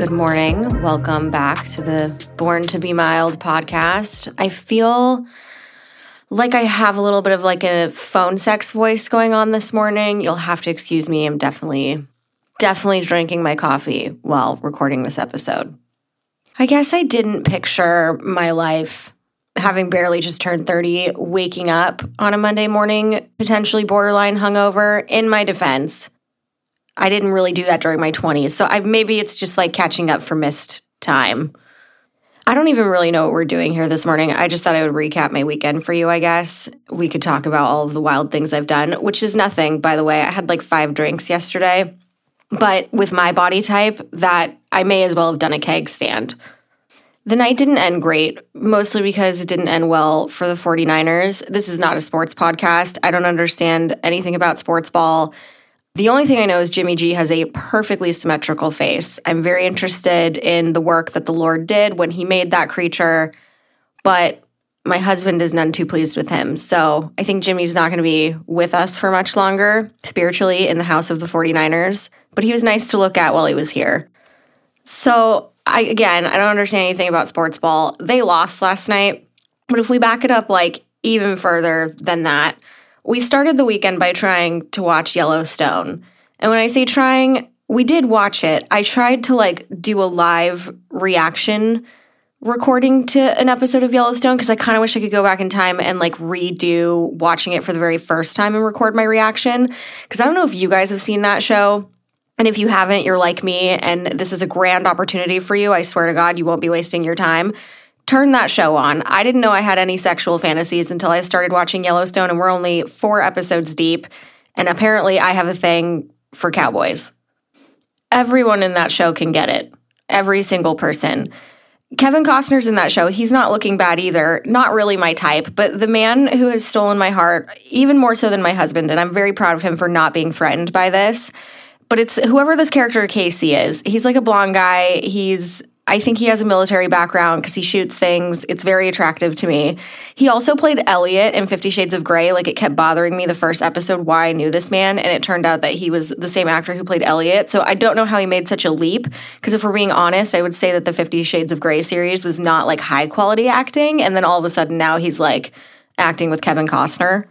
Good morning. Welcome back to the Born to Be Mild podcast. I feel like I have a little bit of like a phone sex voice going on this morning. You'll have to excuse me. I'm definitely, definitely drinking my coffee while recording this episode. I guess I didn't picture my life having barely just turned 30, waking up on a Monday morning, potentially borderline hungover. In my defense, I didn't really do that during my 20s. So I maybe it's just like catching up for missed time. I don't even really know what we're doing here this morning. I just thought I would recap my weekend for you, I guess. We could talk about all of the wild things I've done, which is nothing, by the way. I had like five drinks yesterday. But with my body type, that I may as well have done a keg stand. The night didn't end great, mostly because it didn't end well for the 49ers. This is not a sports podcast. I don't understand anything about sports ball. The only thing I know is Jimmy G has a perfectly symmetrical face. I'm very interested in the work that the Lord did when he made that creature, but my husband is none too pleased with him. So I think Jimmy's not going to be with us for much longer spiritually in the house of the 49ers, but he was nice to look at while he was here. So I again, I don't understand anything about sports ball. They lost last night, but if we back it up like even further than that, we started the weekend by trying to watch Yellowstone. And when I say trying, we did watch it. I tried to like do a live reaction recording to an episode of Yellowstone because I kind of wish I could go back in time and like redo watching it for the very first time and record my reaction. Because I don't know if you guys have seen that show. And if you haven't, you're like me, and this is a grand opportunity for you. I swear to God, you won't be wasting your time turn that show on. I didn't know I had any sexual fantasies until I started watching Yellowstone, and we're only four episodes deep. And apparently, I have a thing for cowboys. Everyone in that show can get it. Every single person. Kevin Costner's in that show. He's not looking bad either. Not really my type, but the man who has stolen my heart, even more so than my husband, and I'm very proud of him for not being threatened by this. But it's whoever this character Kayce is. He's like a blonde guy. He's I think he has a military background because he shoots things. It's very attractive to me. He also played Elliot in Fifty Shades of Grey. Like it kept bothering me the first episode why I knew this man, and it turned out that he was the same actor who played Elliot. So I don't know how he made such a leap. Because if we're being honest, I would say that the Fifty Shades of Grey series was not like high quality acting, and then all of a sudden now he's like acting with Kevin Costner.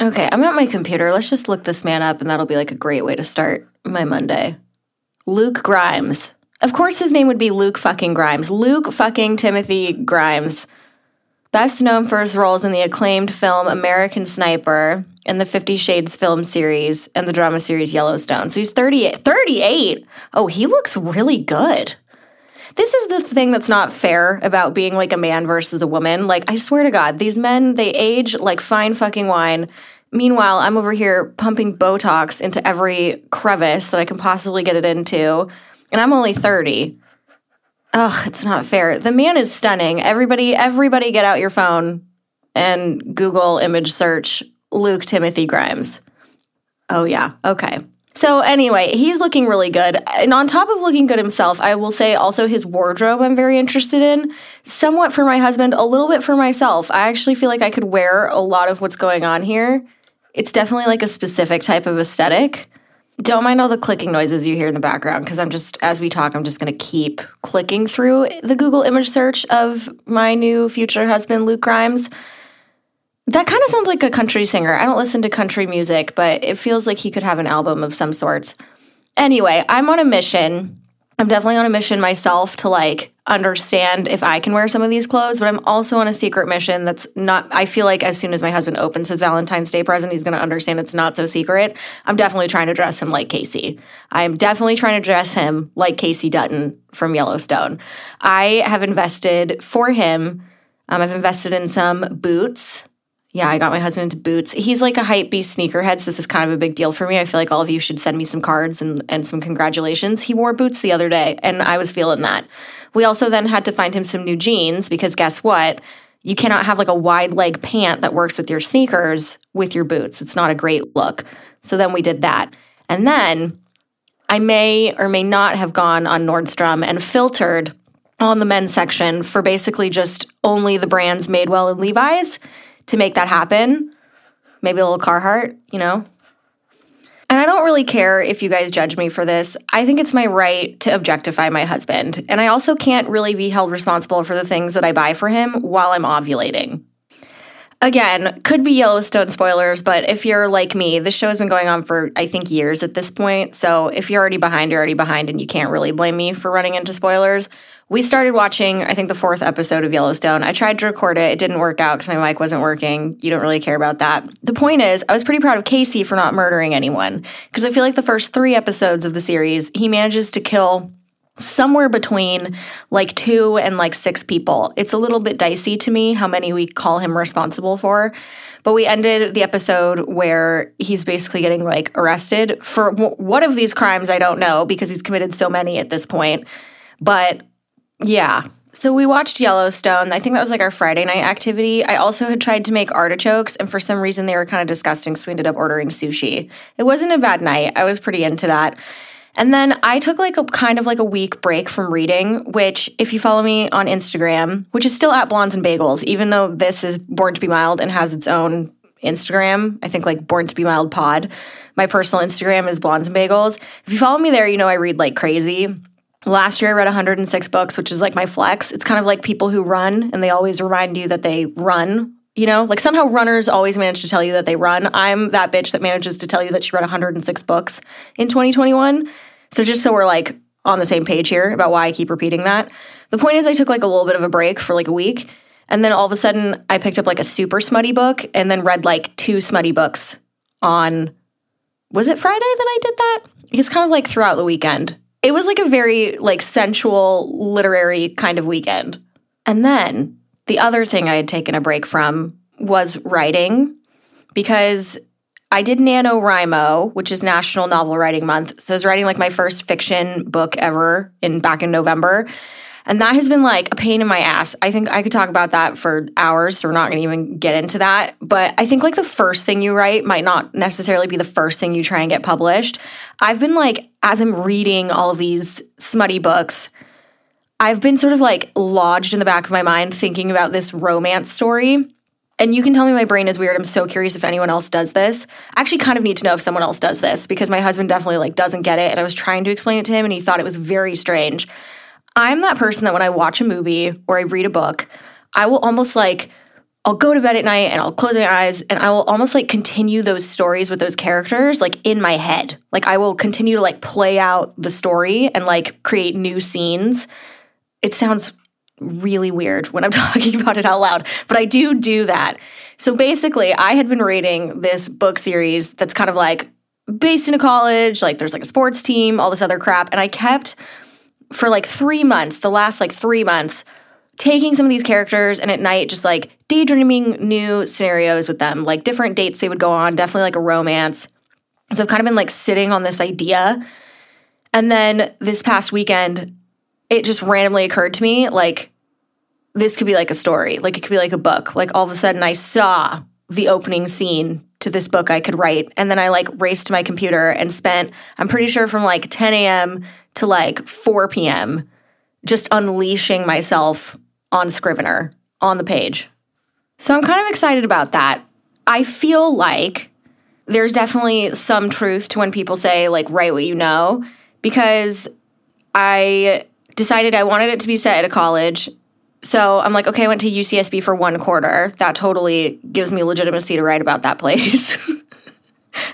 Okay, I'm at my computer. Let's just look this man up, and that'll be like a great way to start my Monday. Luke Grimes. Of course, his name would be Luke fucking Grimes. Luke fucking Timothy Grimes. Best known for his roles in the acclaimed film American Sniper and the Fifty Shades film series and the drama series Yellowstone. So he's 38. 38? Oh, he looks really good. This is the thing that's not fair about being like a man versus a woman. Like, I swear to God, these men, they age like fine fucking wine. Meanwhile, I'm over here pumping Botox into every crevice that I can possibly get it into and I'm only 30. Oh, it's not fair. The man is stunning. Everybody, everybody get out your phone and Google image search Luke Timothy Grimes. Oh, yeah. Okay. So, anyway, he's looking really good. And on top of looking good himself, I will say also his wardrobe I'm very interested in. Somewhat for my husband, a little bit for myself. I actually feel like I could wear a lot of what's going on here. It's definitely like a specific type of aesthetic. Don't mind all the clicking noises you hear in the background because I'm just, as we talk, I'm just going to keep clicking through the Google image search of my new future husband, Luke Grimes. That kind of sounds like a country singer. I don't listen to country music, but it feels like he could have an album of some sorts. Anyway, I'm on a mission I'm definitely on a mission myself to like understand if I can wear some of these clothes, but I'm also on a secret mission that's not, I feel like as soon as my husband opens his Valentine's Day present, he's going to understand it's not so secret. I'm definitely trying to dress him like Kayce. I'm definitely trying to dress him like Kayce Dutton from Yellowstone. I have invested for him, um, I've invested in some boots yeah, I got my husband into boots. He's like a hype beast sneakerhead, so this is kind of a big deal for me. I feel like all of you should send me some cards and, and some congratulations. He wore boots the other day, and I was feeling that. We also then had to find him some new jeans because guess what? You cannot have like a wide leg pant that works with your sneakers with your boots. It's not a great look. So then we did that. And then I may or may not have gone on Nordstrom and filtered on the men's section for basically just only the brands Madewell and Levi's to make that happen. Maybe a little Carhartt, you know. And I don't really care if you guys judge me for this. I think it's my right to objectify my husband. And I also can't really be held responsible for the things that I buy for him while I'm ovulating. Again, could be Yellowstone spoilers, but if you're like me, this show has been going on for, I think, years at this point. So if you're already behind, you're already behind, and you can't really blame me for running into spoilers. We started watching, I think, the fourth episode of Yellowstone. I tried to record it. It didn't work out because my mic wasn't working. You don't really care about that. The point is, I was pretty proud of Kayce for not murdering anyone because I feel like the first three episodes of the series, he manages to kill somewhere between like two and like six people. It's a little bit dicey to me how many we call him responsible for. But we ended the episode where he's basically getting like arrested for one of these crimes. I don't know because he's committed so many at this point. But yeah. So we watched Yellowstone. I think that was like our Friday night activity. I also had tried to make artichokes, and for some reason they were kind of disgusting. So we ended up ordering sushi. It wasn't a bad night. I was pretty into that. And then I took like a kind of like a week break from reading, which if you follow me on Instagram, which is still at Blondes and Bagels, even though this is Born to be Mild and has its own Instagram, I think like Born to be Mild Pod. My personal Instagram is Blondes and Bagels. If you follow me there, you know I read like crazy. Last year I read 106 books, which is like my flex. It's kind of like people who run and they always remind you that they run you know, like somehow runners always manage to tell you that they run. I'm that bitch that manages to tell you that she read 106 books in 2021. So just so we're like on the same page here about why I keep repeating that. The point is I took like a little bit of a break for like a week and then all of a sudden I picked up like a super smutty book and then read like two smutty books on was it Friday that I did that? It's kind of like throughout the weekend. It was like a very like sensual literary kind of weekend. And then the other thing I had taken a break from was writing because I did NaNoWriMo, which is National Novel Writing Month. So I was writing like my first fiction book ever in back in November. And that has been like a pain in my ass. I think I could talk about that for hours, so we're not going to even get into that. But I think like the first thing you write might not necessarily be the first thing you try and get published. I've been like, as I'm reading all of these smutty books, I've been sort of like lodged in the back of my mind thinking about this romance story. And you can tell me my brain is weird. I'm so curious if anyone else does this. I actually kind of need to know if someone else does this because my husband definitely like doesn't get it and I was trying to explain it to him and he thought it was very strange. I'm that person that when I watch a movie or I read a book, I will almost like I'll go to bed at night and I'll close my eyes and I will almost like continue those stories with those characters like in my head. Like I will continue to like play out the story and like create new scenes it sounds really weird when I'm talking about it out loud, but I do do that. So basically, I had been reading this book series that's kind of like based in a college, like there's like a sports team, all this other crap. And I kept for like three months, the last like three months, taking some of these characters and at night just like daydreaming new scenarios with them, like different dates they would go on, definitely like a romance. So I've kind of been like sitting on this idea. And then this past weekend, it just randomly occurred to me like this could be like a story, like it could be like a book. Like all of a sudden I saw the opening scene to this book I could write. And then I like raced to my computer and spent, I'm pretty sure from like 10 a.m. to like 4 p.m. just unleashing myself on Scrivener on the page. So I'm kind of excited about that. I feel like there's definitely some truth to when people say, like, write what you know, because I decided I wanted it to be set at a college. So I'm like, okay, I went to UCSB for one quarter. That totally gives me legitimacy to write about that place.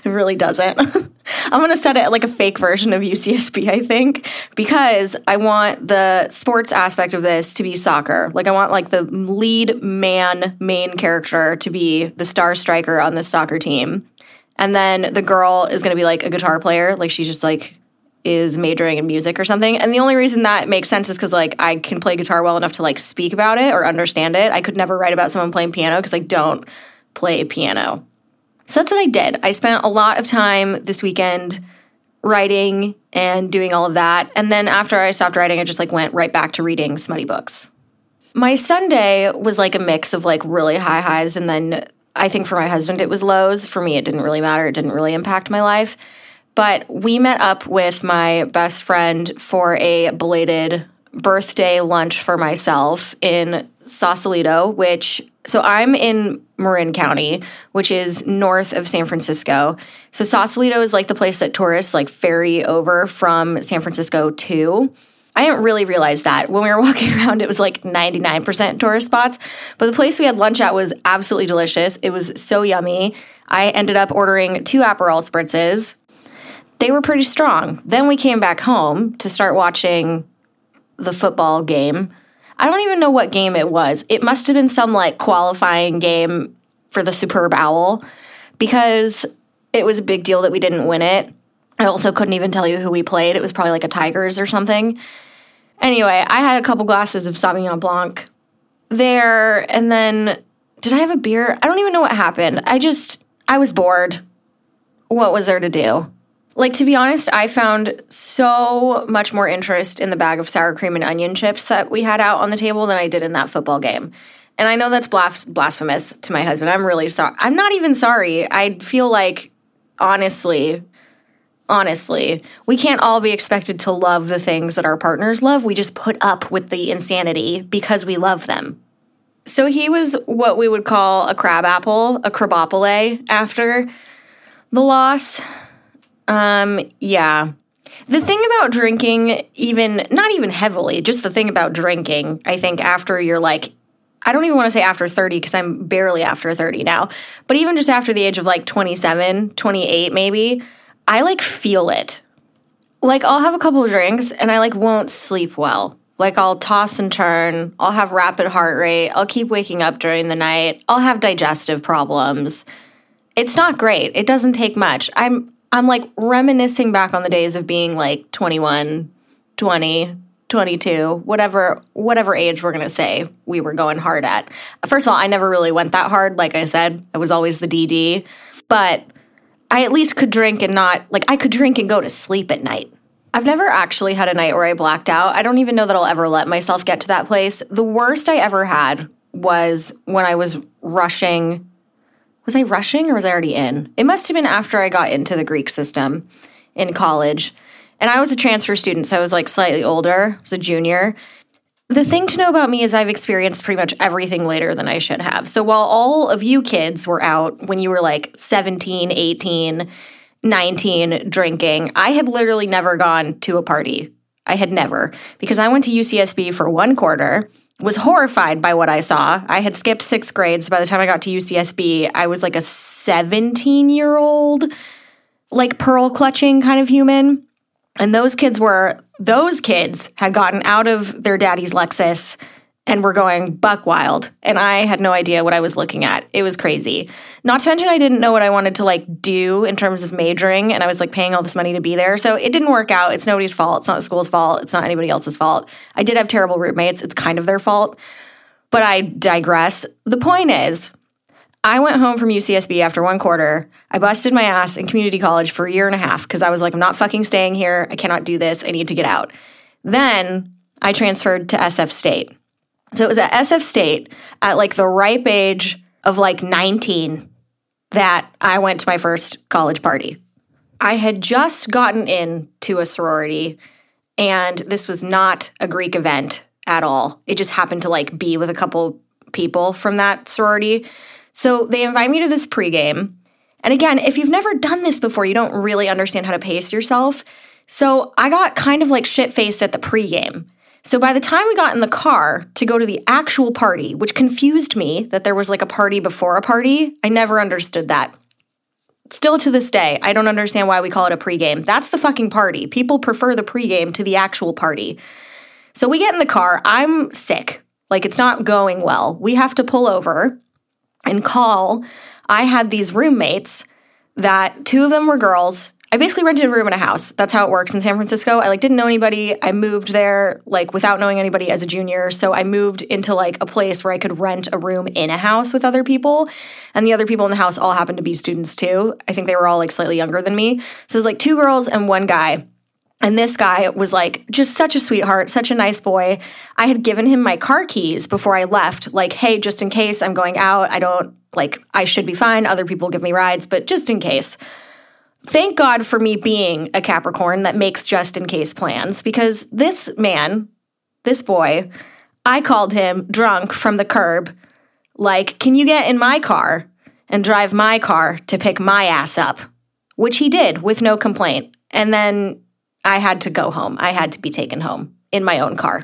it really doesn't. I'm going to set it like a fake version of UCSB, I think, because I want the sports aspect of this to be soccer. Like, I want like the lead man main character to be the star striker on this soccer team. And then the girl is going to be like a guitar player. Like, she's just like is majoring in music or something. And the only reason that makes sense is because like I can play guitar well enough to like speak about it or understand it. I could never write about someone playing piano because I don't play piano. So that's what I did. I spent a lot of time this weekend writing and doing all of that. And then after I stopped writing, I just like went right back to reading smutty books. My Sunday was like a mix of like really high highs and then I think for my husband it was lows. For me it didn't really matter. It didn't really impact my life. But we met up with my best friend for a belated birthday lunch for myself in Sausalito, which so I'm in Marin County, which is north of San Francisco. So Sausalito is like the place that tourists like ferry over from San Francisco to. I didn't really realize that when we were walking around, it was like 99% tourist spots. But the place we had lunch at was absolutely delicious. It was so yummy. I ended up ordering two Aperol spritzes. They were pretty strong. Then we came back home to start watching the football game. I don't even know what game it was. It must have been some like qualifying game for the Superb Owl because it was a big deal that we didn't win it. I also couldn't even tell you who we played. It was probably like a Tigers or something. Anyway, I had a couple glasses of Sauvignon Blanc there, and then did I have a beer? I don't even know what happened. I just, I was bored. What was there to do? Like, to be honest, I found so much more interest in the bag of sour cream and onion chips that we had out on the table than I did in that football game. And I know that's blasphemous to my husband. I'm really sorry. I'm not even sorry. I feel like, honestly, honestly, we can't all be expected to love the things that our partners love. We just put up with the insanity because we love them. So he was what we would call a crab apple, a crabopole after the loss. Um, yeah. The thing about drinking, even not even heavily, just the thing about drinking, I think after you're like, I don't even want to say after 30 because I'm barely after 30 now, but even just after the age of like 27, 28 maybe, I like feel it. Like I'll have a couple of drinks and I like won't sleep well. Like I'll toss and turn, I'll have rapid heart rate, I'll keep waking up during the night, I'll have digestive problems. It's not great. It doesn't take much. I'm I'm like reminiscing back on the days of being like 21, 20, 22, whatever whatever age we're going to say we were going hard at. First of all, I never really went that hard like I said. I was always the DD, but I at least could drink and not like I could drink and go to sleep at night. I've never actually had a night where I blacked out. I don't even know that I'll ever let myself get to that place. The worst I ever had was when I was rushing was I rushing or was I already in? It must have been after I got into the Greek system in college. And I was a transfer student, so I was like slightly older, I was a junior. The thing to know about me is I've experienced pretty much everything later than I should have. So while all of you kids were out when you were like 17, 18, 19 drinking, I had literally never gone to a party. I had never because I went to UCSB for one quarter was horrified by what I saw. I had skipped sixth grade, so by the time I got to UCSB, I was like a 17 year old, like pearl clutching kind of human. And those kids were, those kids had gotten out of their daddy's Lexus and were going buck wild. And I had no idea what I was looking at. It was crazy. Not to mention, I didn't know what I wanted to like do in terms of majoring. And I was like paying all this money to be there. So it didn't work out. It's nobody's fault. It's not the school's fault. It's not anybody else's fault. I did have terrible roommates. It's kind of their fault. But I digress. The point is, I went home from UCSB after one quarter. I busted my ass in community college for a year and a half because I was like, I'm not fucking staying here. I cannot do this. I need to get out. Then I transferred to SF State. So it was at SF State at like the ripe age of like 19 that I went to my first college party. I had just gotten into a sorority and this was not a Greek event at all. It just happened to like be with a couple people from that sorority. So they invite me to this pregame. And again, if you've never done this before, you don't really understand how to pace yourself. So I got kind of like shit faced at the pregame. So by the time we got in the car to go to the actual party, which confused me that there was like a party before a party, I never understood that. Still to this day, I don't understand why we call it a pregame. That's the fucking party. People prefer the pregame to the actual party. So we get in the car. I'm sick. Like it's not going well. We have to pull over and call. I had these roommates that two of them were girls I basically rented a room in a house. That's how it works in San Francisco. I like didn't know anybody. I moved there like without knowing anybody as a junior. So I moved into like a place where I could rent a room in a house with other people. And the other people in the house all happened to be students too. I think they were all like slightly younger than me. So it was like two girls and one guy. And this guy was like just such a sweetheart, such a nice boy. I had given him my car keys before I left, like, hey, just in case I'm going out, I don't like, I should be fine. Other people give me rides, but just in case thank God for me being a Capricorn that makes just in case plans because this man, this boy, I called him drunk from the curb, like, Can you get in my car and drive my car to pick my ass up? Which he did with no complaint. And then I had to go home. I had to be taken home in my own car.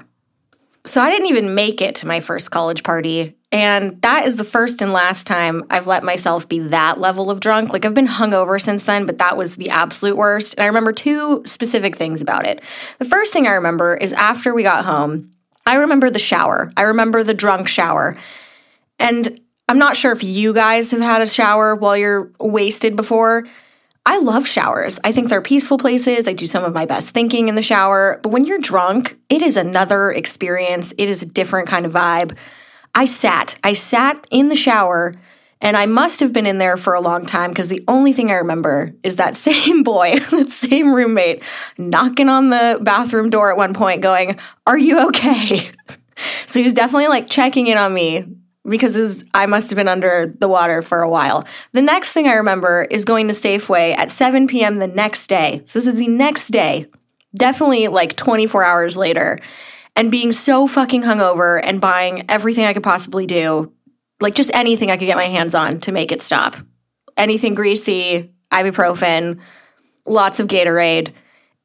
So I didn't even make it to my first college party. And that is the first and last time I've let myself be that level of drunk. Like I've been hungover since then, but that was the absolute worst. And I remember two specific things about it. The first thing I remember is after we got home, I remember the shower. I remember the drunk shower. And I'm not sure if you guys have had a shower while you're wasted before. I love showers. I think they're peaceful places. I do some of my best thinking in the shower. But when you're drunk, it is another experience. It is a different kind of vibe. I sat, I sat in the shower and I must have been in there for a long time because the only thing I remember is that same boy, that same roommate, knocking on the bathroom door at one point, going, Are you okay? so he was definitely like checking in on me because was, I must have been under the water for a while. The next thing I remember is going to Safeway at 7 p.m. the next day. So this is the next day, definitely like 24 hours later, and being so fucking hungover and buying everything I could possibly do, like just anything I could get my hands on to make it stop. Anything greasy, ibuprofen, lots of Gatorade.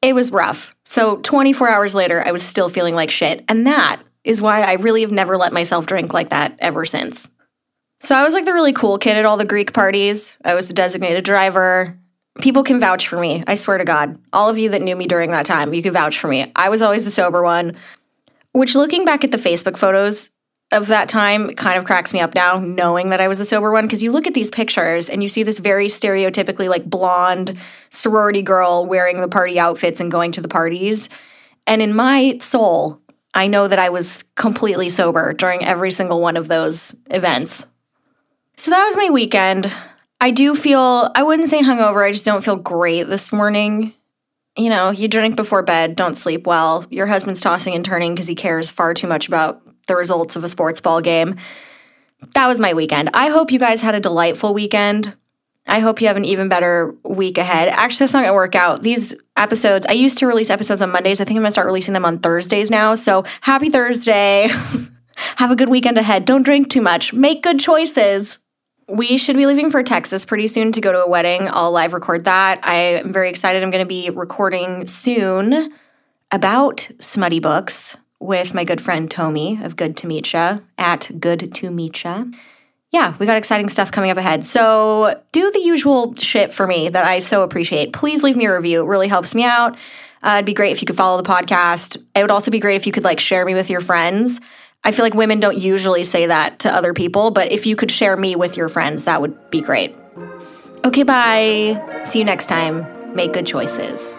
It was rough. So 24 hours later, I was still feeling like shit. And that is why I really have never let myself drink like that ever since. So I was like the really cool kid at all the Greek parties. I was the designated driver. People can vouch for me. I swear to God. All of you that knew me during that time, you can vouch for me. I was always the sober one, which looking back at the Facebook photos of that time kind of cracks me up now, knowing that I was a sober one. Because you look at these pictures and you see this very stereotypically like blonde sorority girl wearing the party outfits and going to the parties. And in my soul, I know that I was completely sober during every single one of those events. So that was my weekend. I do feel, I wouldn't say hungover, I just don't feel great this morning. You know, you drink before bed, don't sleep well. Your husband's tossing and turning because he cares far too much about the results of a sports ball game. That was my weekend. I hope you guys had a delightful weekend. I hope you have an even better week ahead. Actually, that's not going to work out. These episodes, I used to release episodes on Mondays. I think I'm going to start releasing them on Thursdays now. So happy Thursday. have a good weekend ahead. Don't drink too much. Make good choices. We should be leaving for Texas pretty soon to go to a wedding. I'll live record that. I am very excited. I'm going to be recording soon about smutty books with my good friend Tomi of Good to Meet Ya at Good to Meet Ya yeah, we got exciting stuff coming up ahead. So do the usual shit for me that I so appreciate. Please leave me a review. It really helps me out. Uh, it'd be great if you could follow the podcast. It would also be great if you could like share me with your friends. I feel like women don't usually say that to other people, but if you could share me with your friends, that would be great. Okay, bye. See you next time. Make good choices.